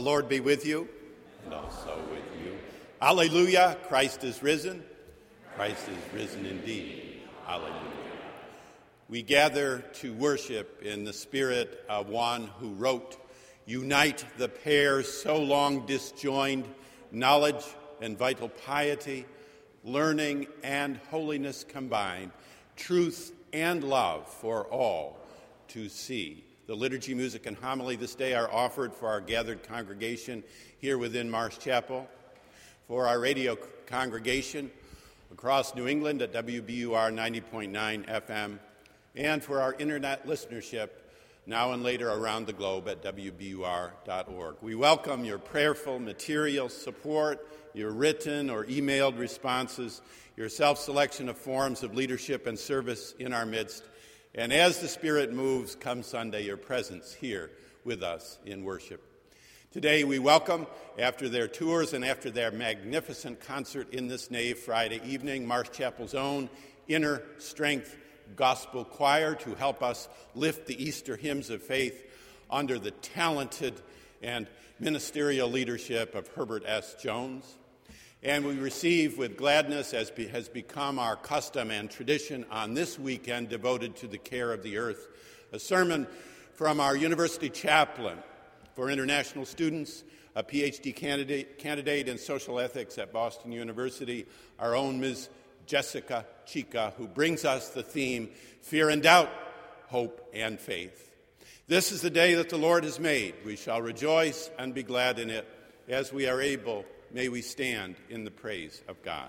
The Lord be with you, and also with you. Alleluia, Christ is risen. Christ is risen indeed. Alleluia. We gather to worship in the spirit of one who wrote, Unite the pair so long disjoined, knowledge and vital piety, learning and holiness combined, truth and love for all to see. The liturgy, music, and homily this day are offered for our gathered congregation here within Marsh Chapel, for our radio congregation across New England at WBUR 90.9 FM, and for our internet listenership now and later around the globe at WBUR.org. We welcome your prayerful material support, your written or emailed responses, your self selection of forms of leadership and service in our midst and as the Spirit moves, come Sunday, your presence here with us in worship. Today, we welcome, after their tours and after their magnificent concert in this nave Friday evening, Marsh Chapel's own Inner Strength Gospel Choir to help us lift the Easter hymns of faith under the talented and ministerial leadership of Herbert S. Jones. And we receive with gladness, as be, has become our custom and tradition on this weekend devoted to the care of the earth, a sermon from our university chaplain for international students, a PhD candidate, candidate in social ethics at Boston University, our own Ms. Jessica Chicka, who brings us the theme Fear and Doubt, Hope and Faith. This is the day that the Lord has made. We shall rejoice and be glad in it as we are able may we stand in the praise of God.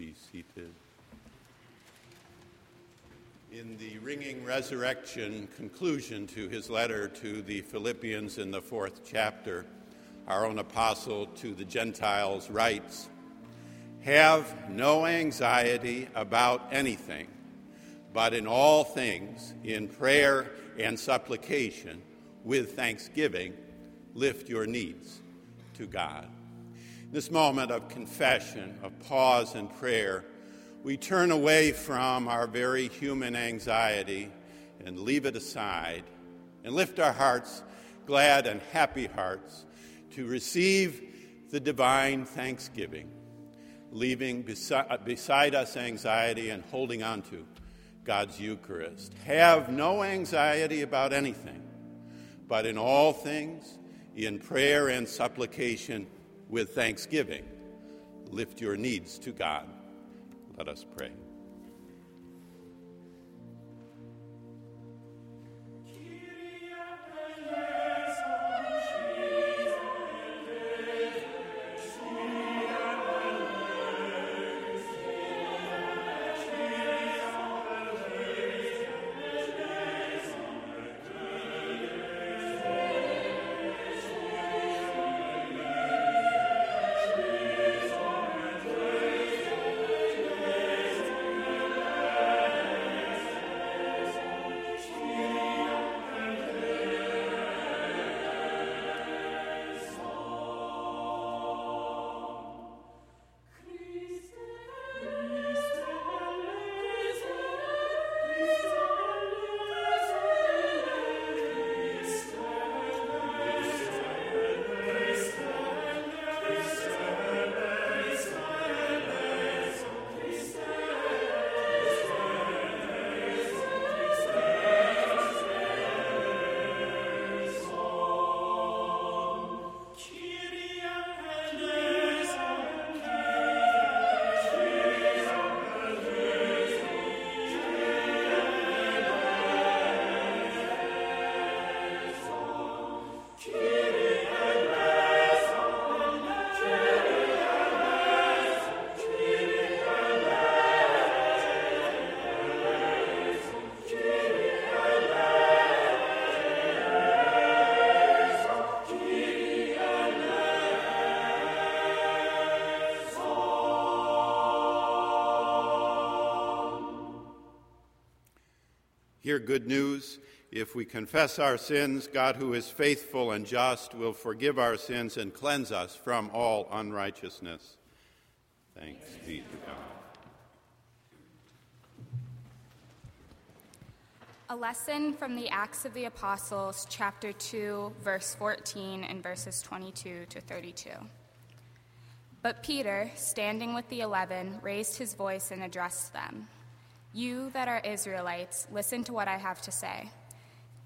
be seated. In the ringing resurrection conclusion to his letter to the Philippians in the fourth chapter, our own apostle to the Gentiles writes, Have no anxiety about anything, but in all things, in prayer and supplication, with thanksgiving, lift your needs to God. This moment of confession, of pause and prayer, we turn away from our very human anxiety and leave it aside and lift our hearts, glad and happy hearts, to receive the divine thanksgiving, leaving besi- uh, beside us anxiety and holding on to God's Eucharist. Have no anxiety about anything, but in all things, in prayer and supplication, with thanksgiving, lift your needs to God. Let us pray. Hear good news. If we confess our sins, God, who is faithful and just, will forgive our sins and cleanse us from all unrighteousness. Thanks be to God. A lesson from the Acts of the Apostles, chapter 2, verse 14, and verses 22 to 32. But Peter, standing with the eleven, raised his voice and addressed them. You that are Israelites, listen to what I have to say.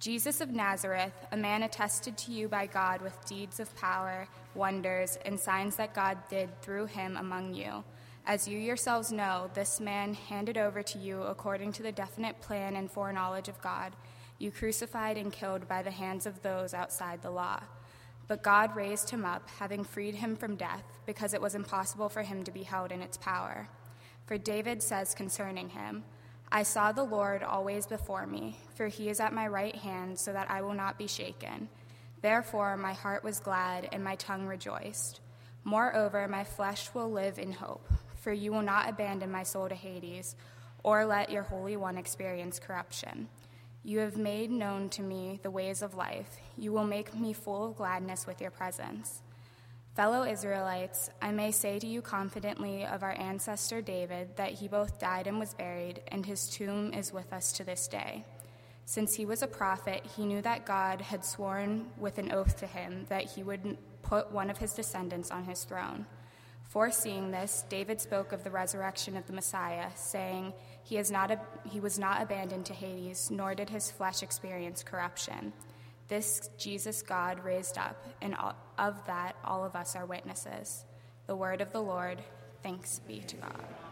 Jesus of Nazareth, a man attested to you by God with deeds of power, wonders, and signs that God did through him among you. As you yourselves know, this man handed over to you according to the definite plan and foreknowledge of God, you crucified and killed by the hands of those outside the law. But God raised him up, having freed him from death, because it was impossible for him to be held in its power. For David says concerning him, I saw the Lord always before me, for he is at my right hand, so that I will not be shaken. Therefore my heart was glad, and my tongue rejoiced. Moreover, my flesh will live in hope, for you will not abandon my soul to Hades, or let your Holy One experience corruption. You have made known to me the ways of life. You will make me full of gladness with your presence. Fellow Israelites, I may say to you confidently of our ancestor David that he both died and was buried, and his tomb is with us to this day. Since he was a prophet, he knew that God had sworn with an oath to him that he would put one of his descendants on his throne. Foreseeing this, David spoke of the resurrection of the Messiah, saying, he, not he was not abandoned to Hades, nor did his flesh experience corruption. This Jesus God raised up, and of that all of us are witnesses. The word of the Lord, thanks be to God.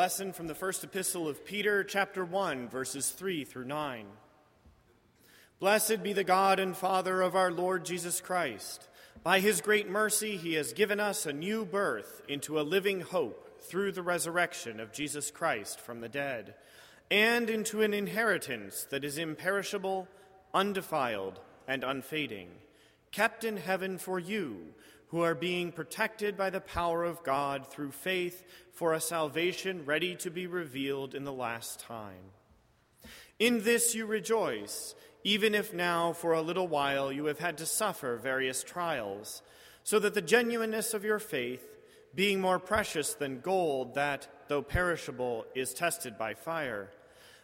Lesson from the first epistle of Peter, chapter 1, verses 3 through 9. Blessed be the God and Father of our Lord Jesus Christ. By his great mercy, he has given us a new birth into a living hope through the resurrection of Jesus Christ from the dead, and into an inheritance that is imperishable, undefiled, and unfading, kept in heaven for you, who are being protected by the power of God through faith for a salvation ready to be revealed in the last time. In this you rejoice even if now for a little while you have had to suffer various trials, so that the genuineness of your faith, being more precious than gold that, though perishable, is tested by fire,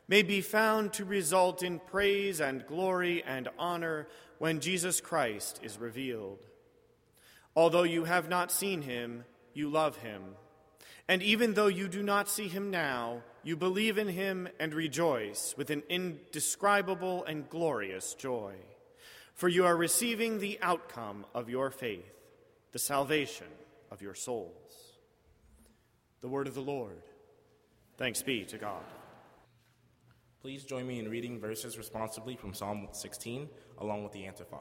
may be found to result in praise and glory and honor when Jesus Christ is revealed. Although you have not seen him, you love him. And even though you do not see him now, you believe in him and rejoice with an indescribable and glorious joy. For you are receiving the outcome of your faith, the salvation of your souls. The word of the Lord. Thanks be to God. Please join me in reading verses responsibly from Psalm 16 along with the antiphon.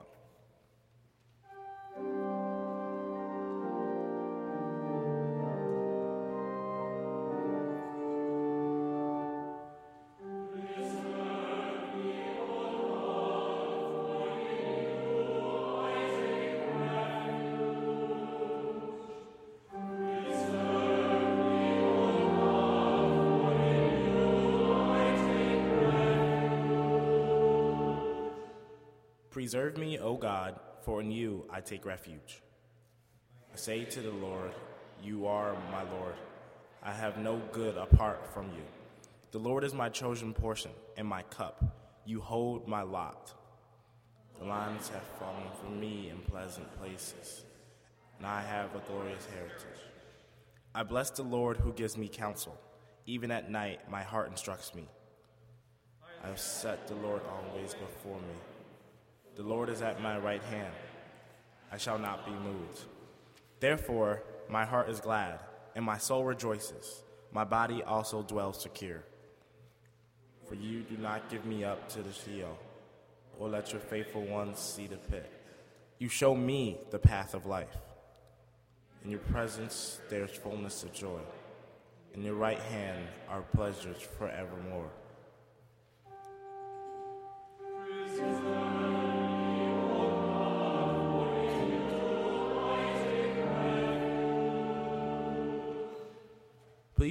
Preserve me, O God, for in you I take refuge. I say to the Lord, You are my Lord. I have no good apart from you. The Lord is my chosen portion and my cup. You hold my lot. The lines have fallen for me in pleasant places, and I have a glorious heritage. I bless the Lord who gives me counsel. Even at night, my heart instructs me. I have set the Lord always before me. The Lord is at my right hand. I shall not be moved. Therefore, my heart is glad, and my soul rejoices. My body also dwells secure. For you do not give me up to the Sheol, or let your faithful ones see the pit. You show me the path of life. In your presence there is fullness of joy. In your right hand are pleasures forevermore.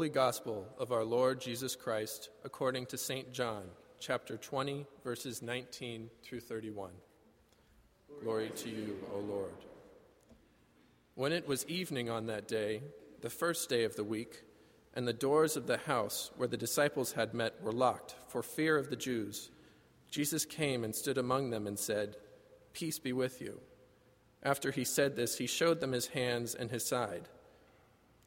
Holy Gospel of our Lord Jesus Christ according to St. John, chapter 20, verses 19 through 31. Glory to you, O Lord. When it was evening on that day, the first day of the week, and the doors of the house where the disciples had met were locked for fear of the Jews, Jesus came and stood among them and said, Peace be with you. After he said this, he showed them his hands and his side.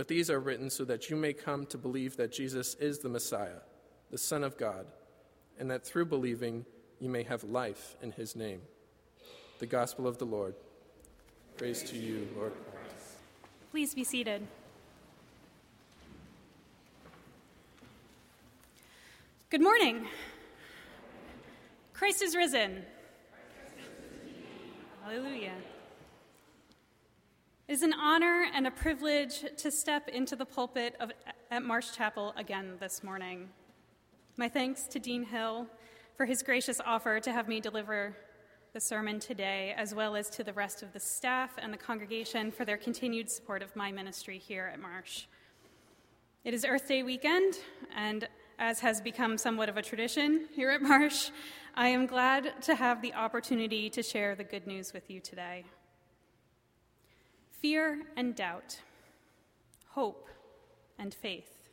But these are written so that you may come to believe that Jesus is the Messiah, the Son of God, and that through believing you may have life in his name. The Gospel of the Lord. Praise to you, Lord. Christ. Please be seated. Good morning. Christ is risen. Hallelujah. It is an honor and a privilege to step into the pulpit of, at Marsh Chapel again this morning. My thanks to Dean Hill for his gracious offer to have me deliver the sermon today, as well as to the rest of the staff and the congregation for their continued support of my ministry here at Marsh. It is Earth Day weekend, and as has become somewhat of a tradition here at Marsh, I am glad to have the opportunity to share the good news with you today. Fear and doubt, hope and faith.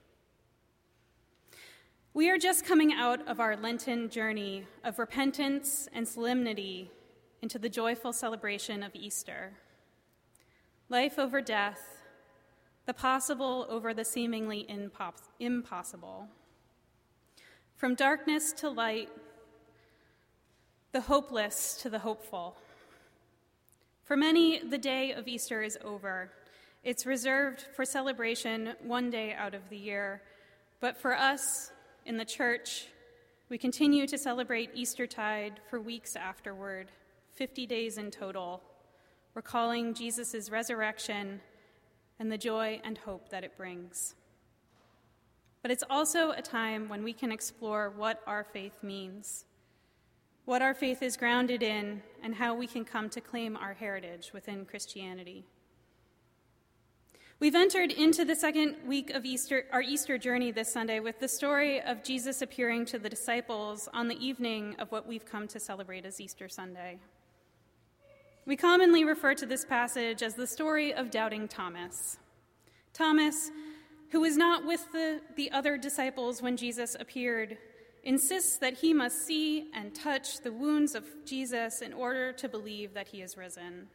We are just coming out of our Lenten journey of repentance and solemnity into the joyful celebration of Easter. Life over death, the possible over the seemingly impossible. From darkness to light, the hopeless to the hopeful. For many, the day of Easter is over. It's reserved for celebration one day out of the year. But for us in the church, we continue to celebrate Eastertide for weeks afterward, 50 days in total, recalling Jesus' resurrection and the joy and hope that it brings. But it's also a time when we can explore what our faith means, what our faith is grounded in, and how we can come to claim our heritage within Christianity. We've entered into the second week of Easter, our Easter journey this Sunday with the story of Jesus appearing to the disciples on the evening of what we've come to celebrate as Easter Sunday. We commonly refer to this passage as the story of doubting Thomas. Thomas, who was not with the, the other disciples when Jesus appeared, insists that he must see and touch the wounds of Jesus in order to believe that he is risen.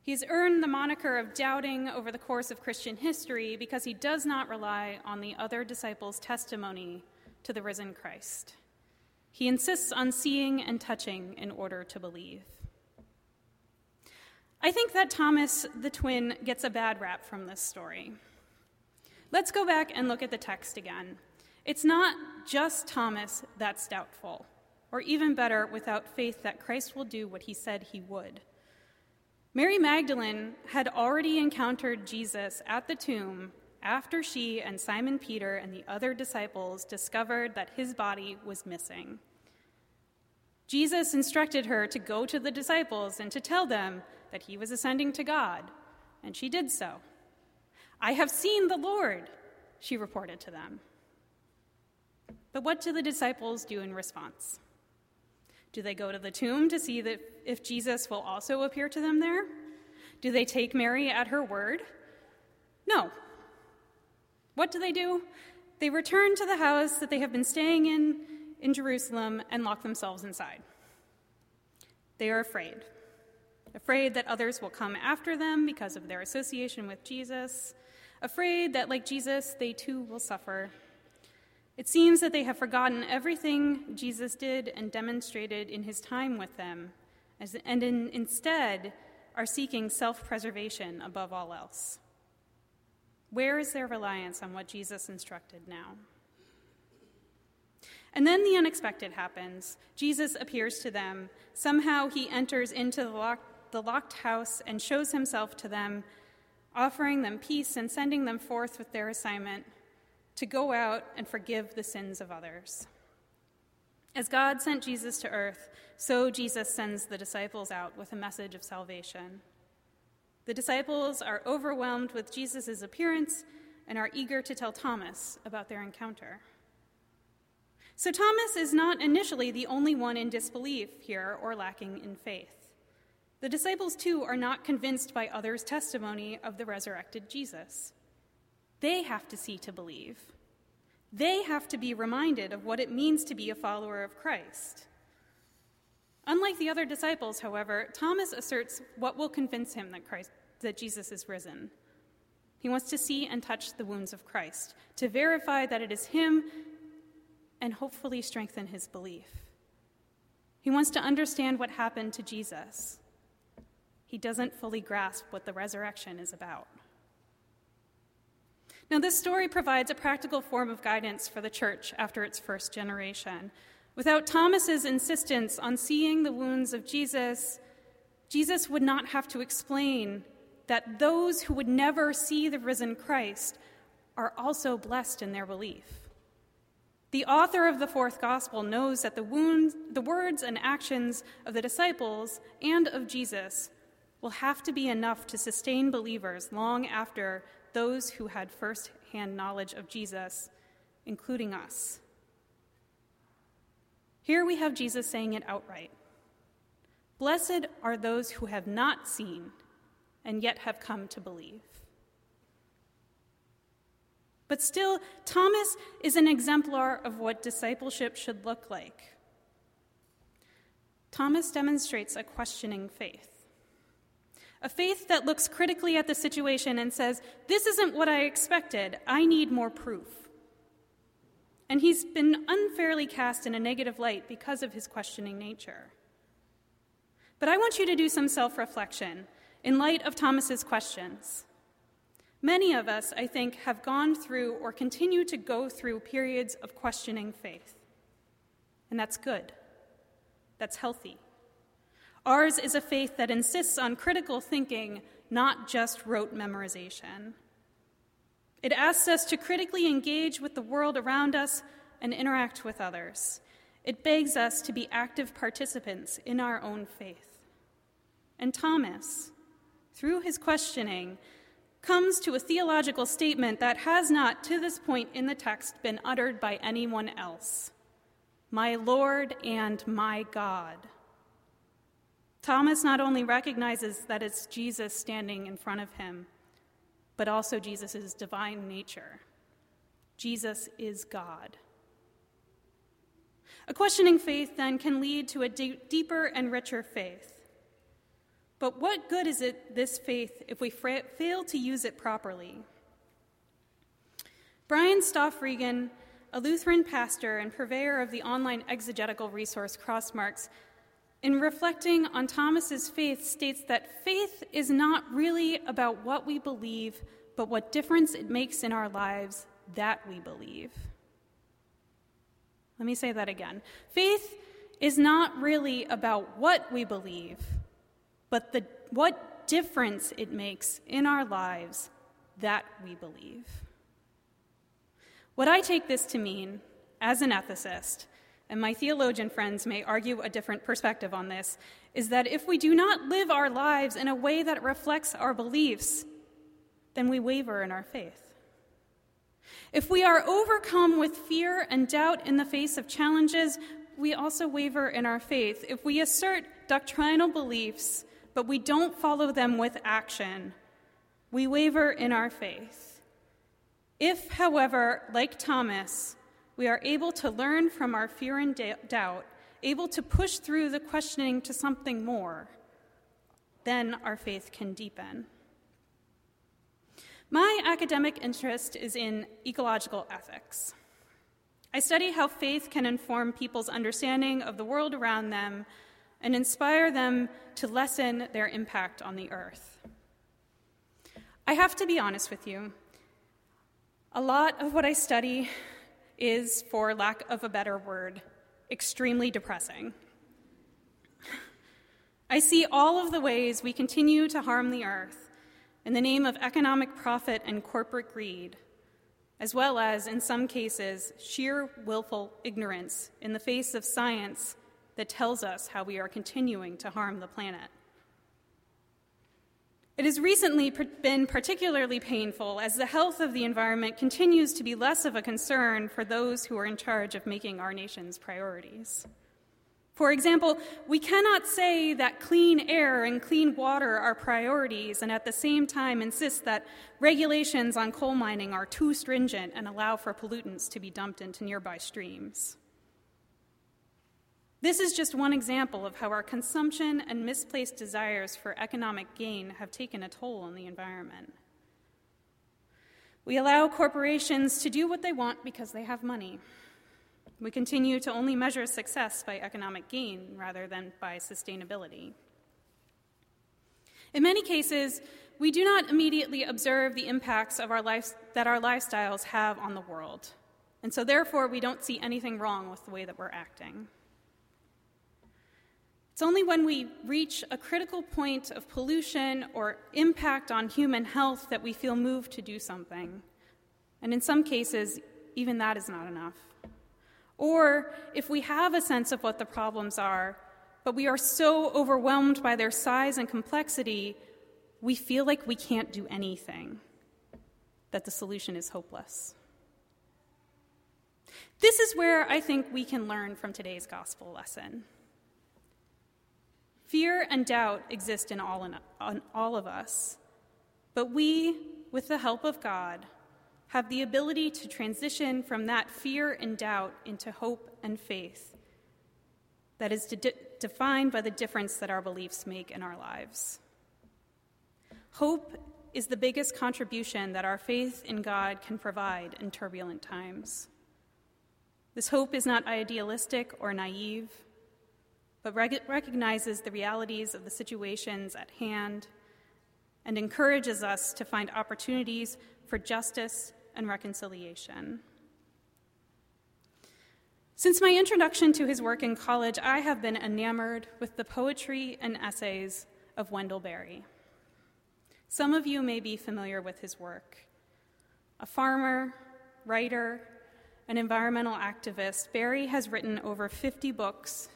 He's earned the moniker of doubting over the course of Christian history because he does not rely on the other disciples' testimony to the risen Christ. He insists on seeing and touching in order to believe. I think that Thomas the twin gets a bad rap from this story. Let's go back and look at the text again. It's not just Thomas that's doubtful, or even better, without faith that Christ will do what he said he would. Mary Magdalene had already encountered Jesus at the tomb after she and Simon Peter and the other disciples discovered that his body was missing. Jesus instructed her to go to the disciples and to tell them that he was ascending to God, and she did so. I have seen the Lord, she reported to them. But what do the disciples do in response? Do they go to the tomb to see that if Jesus will also appear to them there? Do they take Mary at her word? No. What do they do? They return to the house that they have been staying in in Jerusalem and lock themselves inside. They are afraid. Afraid that others will come after them because of their association with Jesus, afraid that, like Jesus, they too will suffer. It seems that they have forgotten everything Jesus did and demonstrated in his time with them, and in, instead are seeking self preservation above all else. Where is their reliance on what Jesus instructed now? And then the unexpected happens. Jesus appears to them. Somehow he enters into the the locked house and shows himself to them, offering them peace and sending them forth with their assignment to go out and forgive the sins of others. As God sent Jesus to earth, so Jesus sends the disciples out with a message of salvation. The disciples are overwhelmed with Jesus' appearance and are eager to tell Thomas about their encounter. So, Thomas is not initially the only one in disbelief here or lacking in faith. The disciples, too, are not convinced by others' testimony of the resurrected Jesus. They have to see to believe. They have to be reminded of what it means to be a follower of Christ. Unlike the other disciples, however, Thomas asserts what will convince him that, Christ, that Jesus is risen. He wants to see and touch the wounds of Christ, to verify that it is him and hopefully strengthen his belief. He wants to understand what happened to Jesus. He doesn't fully grasp what the resurrection is about. Now, this story provides a practical form of guidance for the church after its first generation. Without Thomas's insistence on seeing the wounds of Jesus, Jesus would not have to explain that those who would never see the risen Christ are also blessed in their belief. The author of the fourth gospel knows that the, wounds, the words and actions of the disciples and of Jesus will have to be enough to sustain believers long after those who had first hand knowledge of Jesus, including us. Here we have Jesus saying it outright Blessed are those who have not seen and yet have come to believe. But still, Thomas is an exemplar of what discipleship should look like. Thomas demonstrates a questioning faith a faith that looks critically at the situation and says, This isn't what I expected. I need more proof. And he's been unfairly cast in a negative light because of his questioning nature. But I want you to do some self reflection in light of Thomas's questions. Many of us, I think, have gone through or continue to go through periods of questioning faith. And that's good. That's healthy. Ours is a faith that insists on critical thinking, not just rote memorization. It asks us to critically engage with the world around us and interact with others. It begs us to be active participants in our own faith. And Thomas, through his questioning, comes to a theological statement that has not, to this point in the text, been uttered by anyone else My Lord and my God. Thomas not only recognizes that it's Jesus standing in front of him, but also Jesus' divine nature. Jesus is God. A questioning faith then can lead to a d- deeper and richer faith. But what good is it, this faith, if we fra- fail to use it properly? Brian Stoffregen, a Lutheran pastor and purveyor of the online exegetical resource Crossmarks, in reflecting on Thomas's faith, states that faith is not really about what we believe, but what difference it makes in our lives that we believe. Let me say that again. Faith is not really about what we believe, but the, what difference it makes in our lives that we believe. What I take this to mean, as an ethicist, and my theologian friends may argue a different perspective on this, is that if we do not live our lives in a way that reflects our beliefs, then we waver in our faith. If we are overcome with fear and doubt in the face of challenges, we also waver in our faith. If we assert doctrinal beliefs, but we don't follow them with action, we waver in our faith. If, however, like Thomas, we are able to learn from our fear and doubt, able to push through the questioning to something more, then our faith can deepen. My academic interest is in ecological ethics. I study how faith can inform people's understanding of the world around them and inspire them to lessen their impact on the earth. I have to be honest with you. A lot of what I study is, for lack of a better word, extremely depressing. I see all of the ways we continue to harm the earth in the name of economic profit and corporate greed as well as, in some cases, sheer willful ignorance in the face of science that tells us how we are continuing to harm the planet. It has recently been particularly painful as the health of the environment continues to be less of a concern for those who are in charge of making our nation's priorities. For example, we cannot say that clean air and clean water are priorities and at the same time insist that regulations on coal mining are too stringent and allow for pollutants to be dumped into nearby streams. This is just one example of how our consumption and misplaced desires for economic gain have taken a toll on the environment. We allow corporations to do what they want because they have money. We continue to only measure success by economic gain rather than by sustainability. In many cases, we do not immediately observe the impacts our life, that our lifestyles have on the world, and so therefore we don't see anything wrong with the way that we're acting. It's only when we reach a critical point of pollution or impact on human health that we feel moved to do something. And in some cases, even that is not enough. Or if we have a sense of what the problems are, but we are so overwhelmed by their size and complexity, we feel like we can't do anything, that the solution is hopeless. This is where I think we can learn from today's gospel lesson. Fear and doubt exist in all, in, in all of us, but we, with the help of God, have the ability to transition from that fear and doubt into hope and faith that is de- defined by the difference that our beliefs make in our lives. Hope is the biggest contribution that our faith in God can provide in turbulent times. This hope is not idealistic or naive, but rec- recognizes the realities of the situations at hand and encourages us to find opportunities for justice and reconciliation. Since my introduction to his work in college, I have been enamored with the poetry and essays of Wendell Berry. Some of you may be familiar with his work. A farmer, writer, and environmental activist, Berry has written over 50 books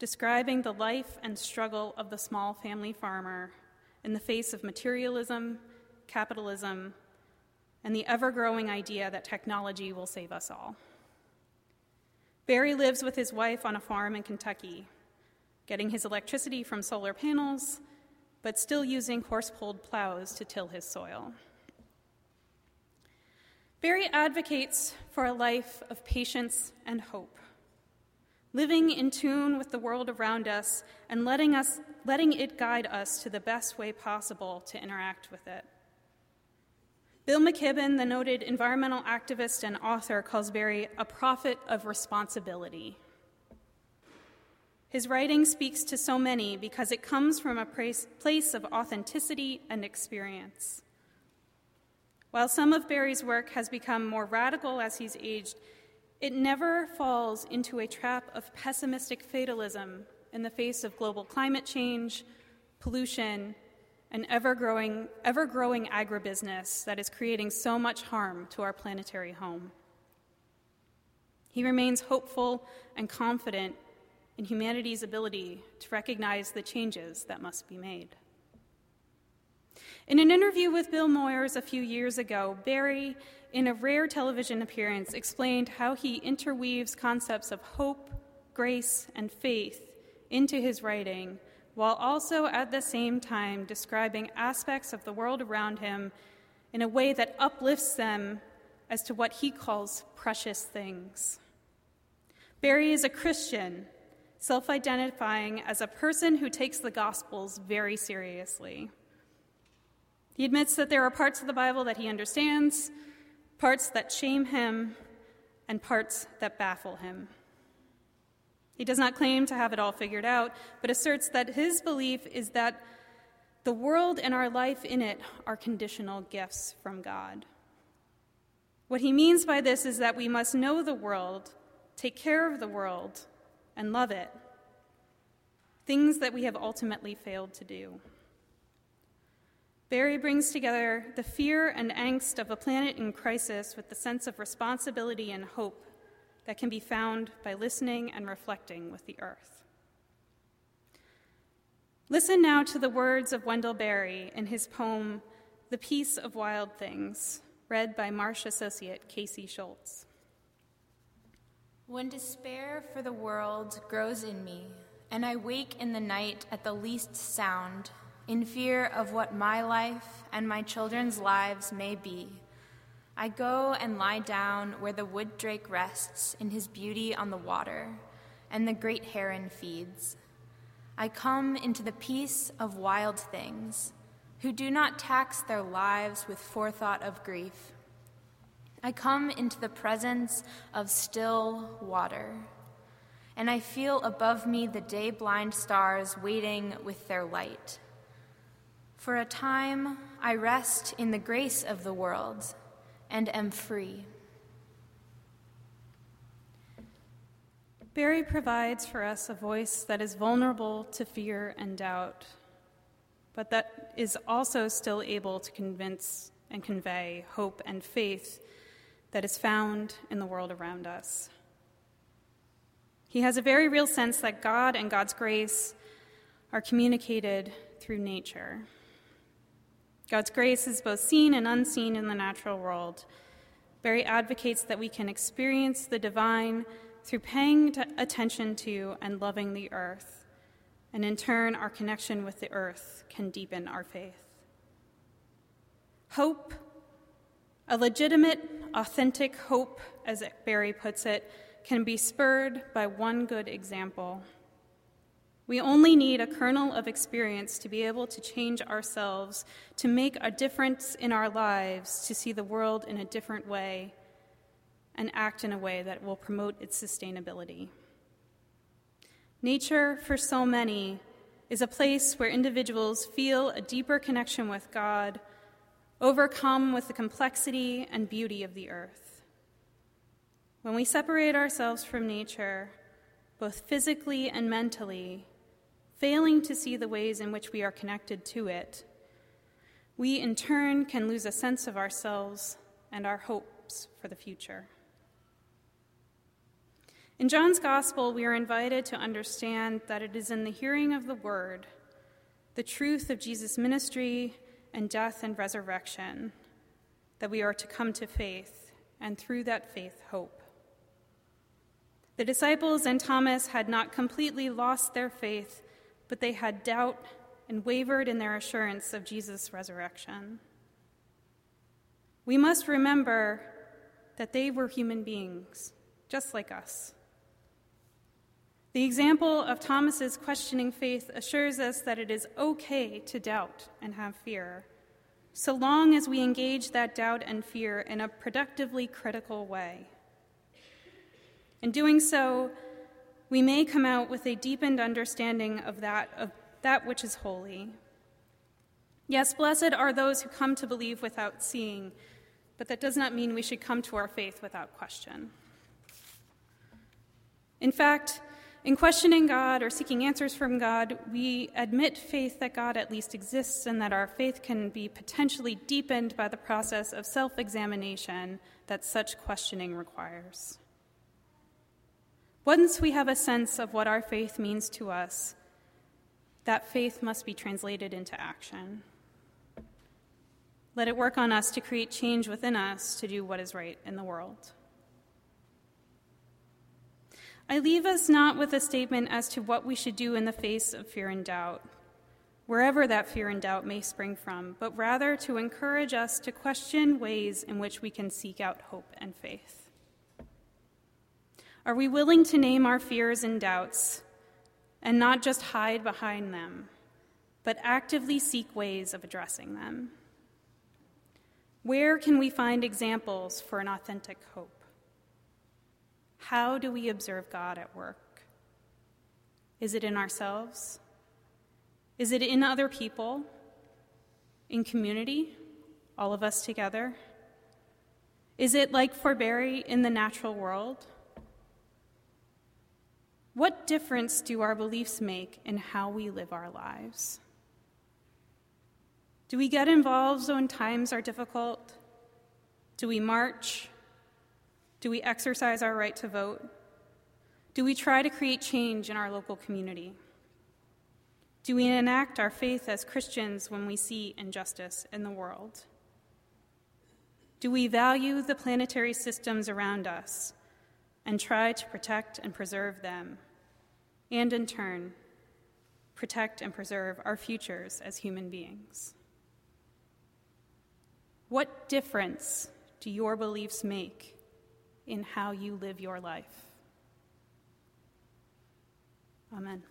describing the life and struggle of the small family farmer in the face of materialism, capitalism, and the ever growing idea that technology will save us all. Berry lives with his wife on a farm in Kentucky, getting his electricity from solar panels, but still using horse pulled plows to till his soil. Berry advocates for a life of patience and hope, living in tune with the world around us and letting, us, letting it guide us to the best way possible to interact with it. Bill McKibben, the noted environmental activist and author, calls Berry a prophet of responsibility. His writing speaks to so many because it comes from a place of authenticity and experience. While some of Berry's work has become more radical as he's aged, it never falls into a trap of pessimistic fatalism in the face of global climate change, pollution, and ever growing, ever growing agribusiness that is creating so much harm to our planetary home. He remains hopeful and confident in humanity's ability to recognize the changes that must be made. In an interview with Bill Moyers a few years ago, Berry, in a rare television appearance, explained how he interweaves concepts of hope, grace, and faith into his writing while also at the same time describing aspects of the world around him in a way that uplifts them as to what he calls precious things. Berry is a Christian, self identifying as a person who takes the Gospels very seriously. He admits that there are parts of the Bible that he understands, parts that shame him, and parts that baffle him. He does not claim to have it all figured out, but asserts that his belief is that the world and our life in it are conditional gifts from God. What he means by this is that we must know the world, take care of the world, and love it. Things that we have ultimately failed to do. Berry brings together the fear and angst of a planet in crisis with the sense of responsibility and hope that can be found by listening and reflecting with the earth. Listen now to the words of Wendell Berry in his poem, The Peace of Wild Things, read by Marsh associate Casey Schultz. When despair for the world grows in me, and I wake in the night at the least sound, in fear of what my life and my children's lives may be. I go and lie down where the wood drake rests in his beauty on the water, and the great heron feeds. I come into the peace of wild things, who do not tax their lives with forethought of grief. I come into the presence of still water, and I feel above me the day blind stars waiting with their light. For a time, I rest in the grace of the world and am free. Berry provides for us a voice that is vulnerable to fear and doubt, but that is also still able to convince and convey hope and faith that is found in the world around us. He has a very real sense that God and God's grace are communicated through nature. God's grace is both seen and unseen in the natural world. Berry advocates that we can experience the divine through paying attention to and loving the earth, and in turn, our connection with the earth can deepen our faith. Hope, a legitimate, authentic hope, as Berry puts it, can be spurred by one good example. We only need a kernel of experience to be able to change ourselves, to make a difference in our lives, to see the world in a different way, and act in a way that will promote its sustainability. Nature, for so many, is a place where individuals feel a deeper connection with God, overcome with the complexity and beauty of the earth. When we separate ourselves from nature, both physically and mentally, failing to see the ways in which we are connected to it, we in turn can lose a sense of ourselves and our hopes for the future. In John's Gospel, we are invited to understand that it is in the hearing of the Word, the truth of Jesus' ministry and death and resurrection, that we are to come to faith, and through that faith, hope. The disciples and Thomas had not completely lost their faith but they had doubt and wavered in their assurance of Jesus' resurrection. We must remember that they were human beings, just like us. The example of Thomas's questioning faith assures us that it is okay to doubt and have fear, so long as we engage that doubt and fear in a productively critical way. In doing so, we may come out with a deepened understanding of that, of that which is holy. Yes, blessed are those who come to believe without seeing, but that does not mean we should come to our faith without question. In fact, in questioning God or seeking answers from God, we admit faith that God at least exists and that our faith can be potentially deepened by the process of self examination that such questioning requires. Once we have a sense of what our faith means to us, that faith must be translated into action. Let it work on us to create change within us to do what is right in the world. I leave us not with a statement as to what we should do in the face of fear and doubt, wherever that fear and doubt may spring from, but rather to encourage us to question ways in which we can seek out hope and faith. Are we willing to name our fears and doubts and not just hide behind them, but actively seek ways of addressing them? Where can we find examples for an authentic hope? How do we observe God at work? Is it in ourselves? Is it in other people? In community? All of us together? Is it like for Berry in the natural world? What difference do our beliefs make in how we live our lives? Do we get involved when times are difficult? Do we march? Do we exercise our right to vote? Do we try to create change in our local community? Do we enact our faith as Christians when we see injustice in the world? Do we value the planetary systems around us and try to protect and preserve them, and in turn, protect and preserve our futures as human beings? What difference do your beliefs make in how you live your life? Amen.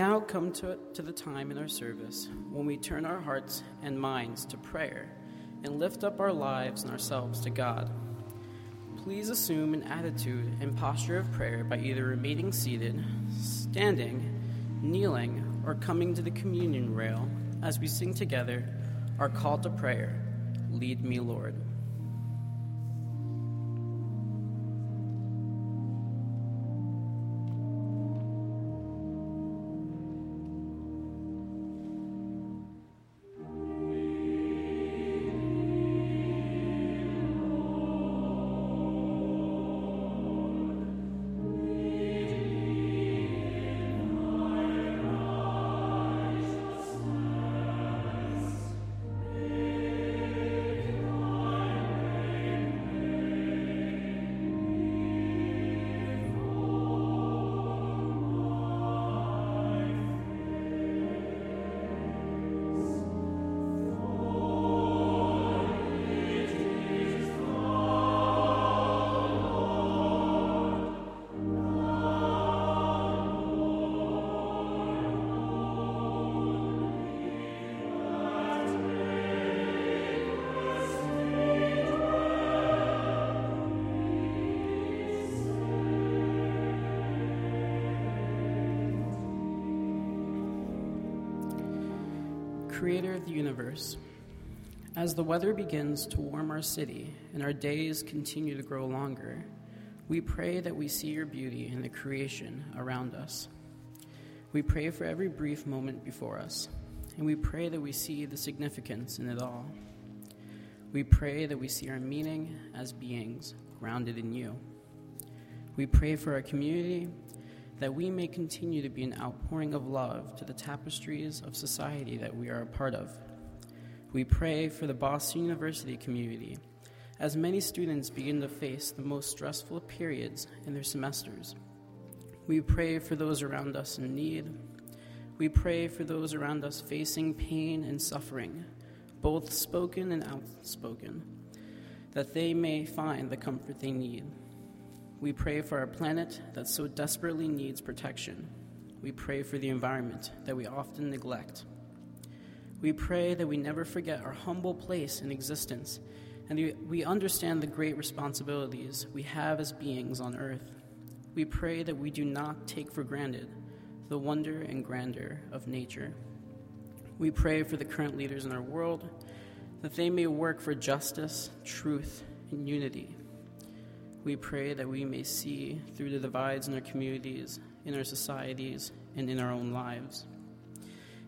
Now come to, to the time in our service when we turn our hearts and minds to prayer and lift up our lives and ourselves to God. Please assume an attitude and posture of prayer by either remaining seated, standing, kneeling, or coming to the communion rail as we sing together our call to prayer Lead me, Lord. As the weather begins to warm our city and our days continue to grow longer, we pray that we see your beauty in the creation around us. We pray for every brief moment before us, and we pray that we see the significance in it all. We pray that we see our meaning as beings grounded in you. We pray for our community that we may continue to be an outpouring of love to the tapestries of society that we are a part of. We pray for the Boston University community as many students begin to face the most stressful periods in their semesters. We pray for those around us in need. We pray for those around us facing pain and suffering, both spoken and outspoken, that they may find the comfort they need. We pray for our planet that so desperately needs protection. We pray for the environment that we often neglect. We pray that we never forget our humble place in existence and we understand the great responsibilities we have as beings on earth. We pray that we do not take for granted the wonder and grandeur of nature. We pray for the current leaders in our world that they may work for justice, truth, and unity. We pray that we may see through the divides in our communities, in our societies, and in our own lives.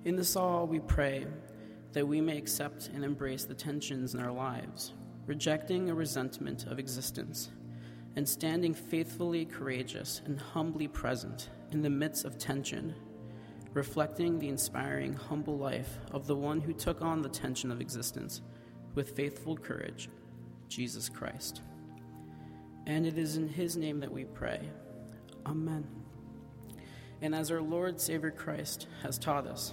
In this all, we pray that we may accept and embrace the tensions in our lives, rejecting a resentment of existence, and standing faithfully courageous and humbly present in the midst of tension, reflecting the inspiring, humble life of the one who took on the tension of existence with faithful courage, Jesus Christ. And it is in his name that we pray. Amen. And as our Lord Savior Christ has taught us,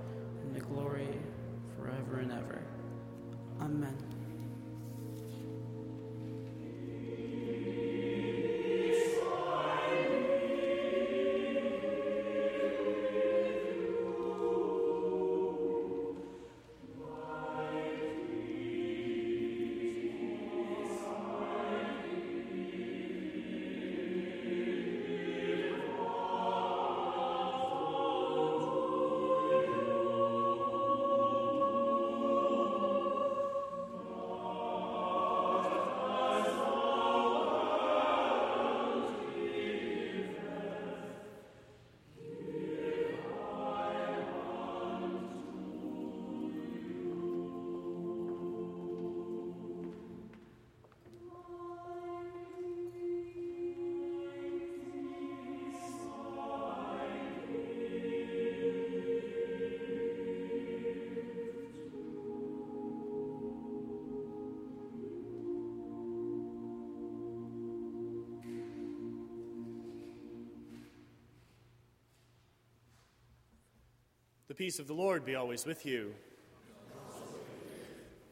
the glory forever and ever. Amen. The peace of the Lord be always with you.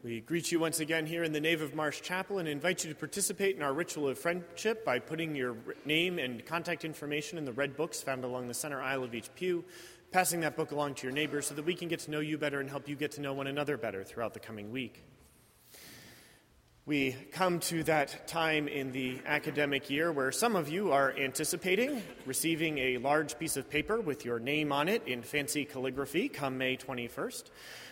We greet you once again here in the nave of Marsh Chapel and invite you to participate in our ritual of friendship by putting your name and contact information in the red books found along the center aisle of each pew, passing that book along to your neighbor so that we can get to know you better and help you get to know one another better throughout the coming week. We come to that time in the academic year where some of you are anticipating receiving a large piece of paper with your name on it in fancy calligraphy come May 21st.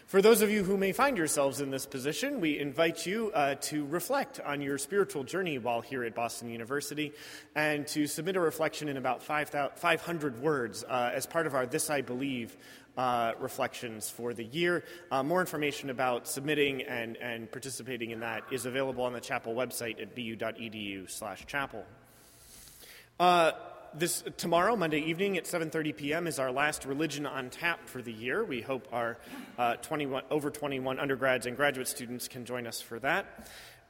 For those of you who may find yourselves in this position, we invite you uh, to reflect on your spiritual journey while here at Boston University and to submit a reflection in about 500 words uh, as part of our This I Believe uh, reflections for the year. Uh, more information about submitting and, and participating in that is available on the chapel website at bu.edu slash chapel. Uh, this tomorrow, Monday evening at 7:30 p.m., is our last Religion on Tap for the year. We hope our uh, 21, over 21 undergrads and graduate students can join us for that.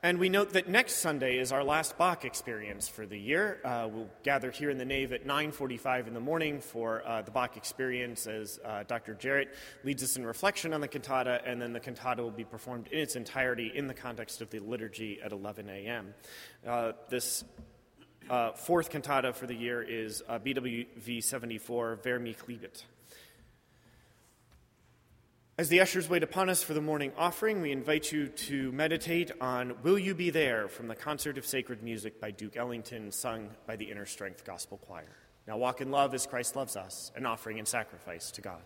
And we note that next Sunday is our last Bach experience for the year. Uh, we'll gather here in the nave at 9:45 in the morning for uh, the Bach experience as uh, Dr. Jarrett leads us in reflection on the cantata, and then the cantata will be performed in its entirety in the context of the liturgy at 11 a.m. Uh, this uh, fourth cantata for the year is uh, BWV 74, Wer mich liebet. As the ushers wait upon us for the morning offering, we invite you to meditate on Will You Be There from the Concert of Sacred Music by Duke Ellington, sung by the Inner Strength Gospel Choir. Now walk in love as Christ loves us, an offering and sacrifice to God.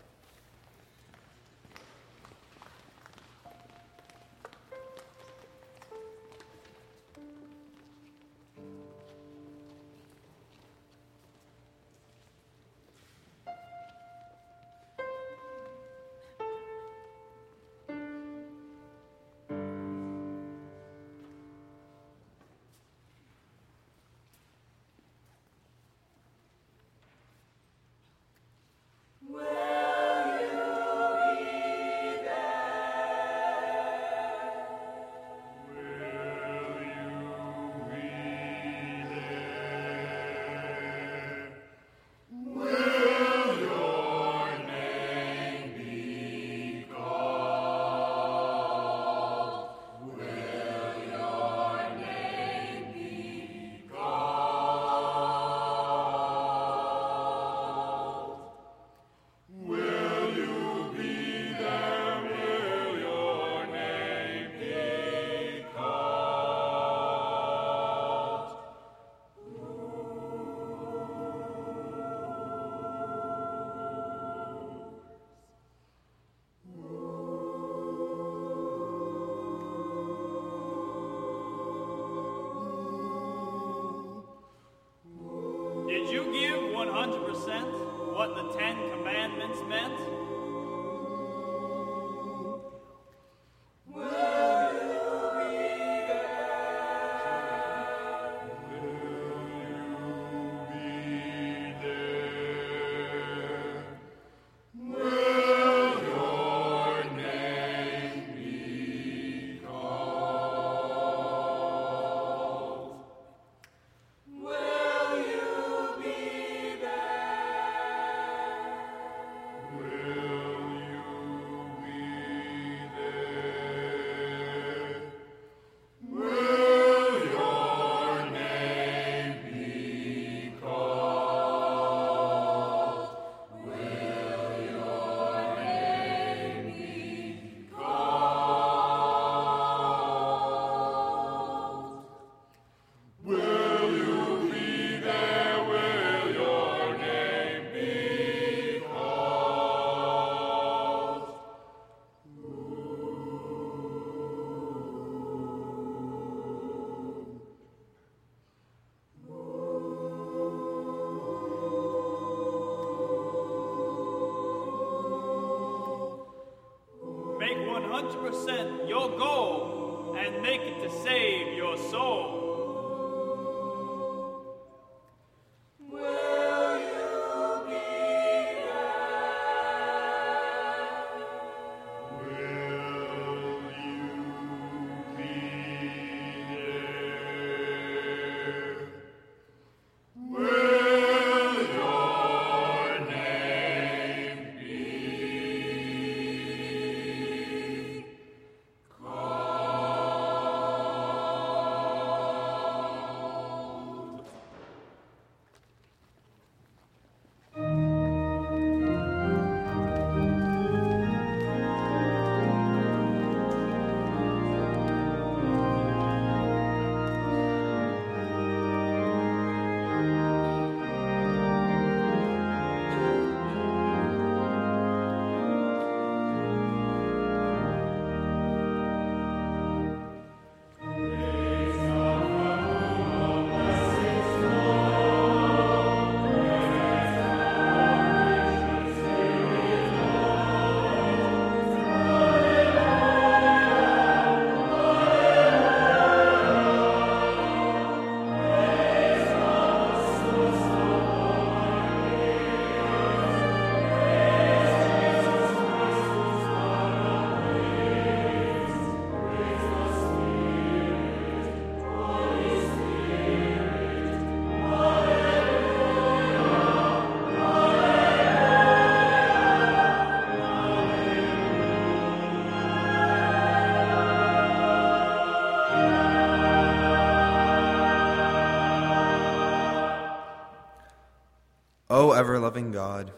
Loving God,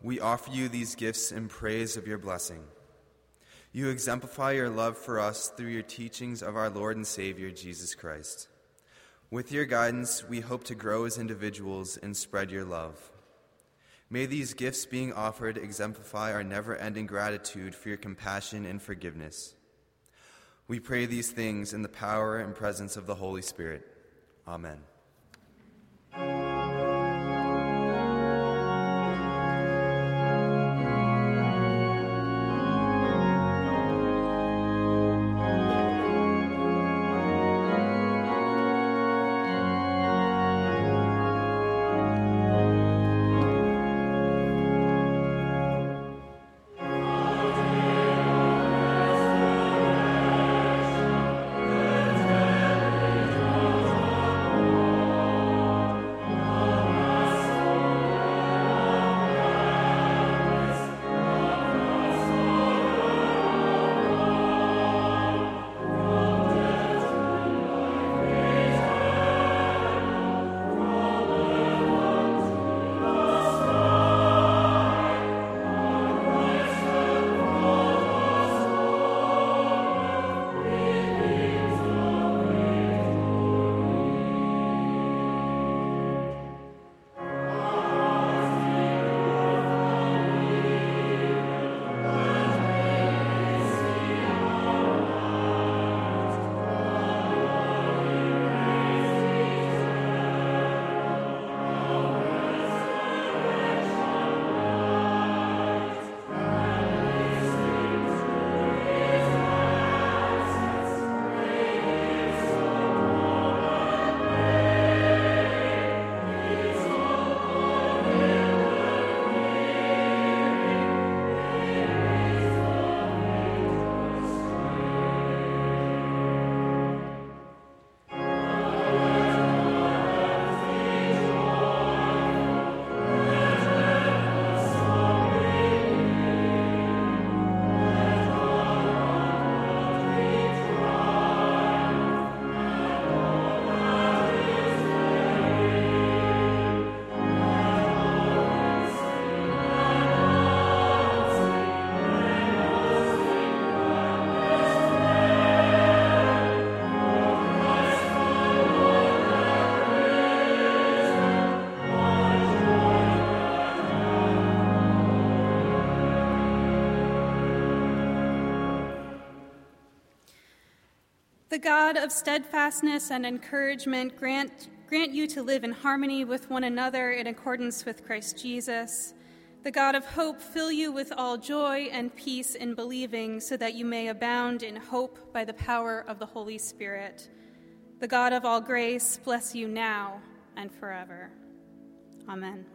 we offer you these gifts in praise of your blessing. You exemplify your love for us through your teachings of our Lord and Savior, Jesus Christ. With your guidance, we hope to grow as individuals and spread your love. May these gifts being offered exemplify our never ending gratitude for your compassion and forgiveness. We pray these things in the power and presence of the Holy Spirit. Amen. the God of steadfastness and encouragement grant, grant you to live in harmony with one another in accordance with Christ Jesus. The God of hope fill you with all joy and peace in believing, so that you may abound in hope by the power of the Holy Spirit. The God of all grace bless you now and forever. Amen.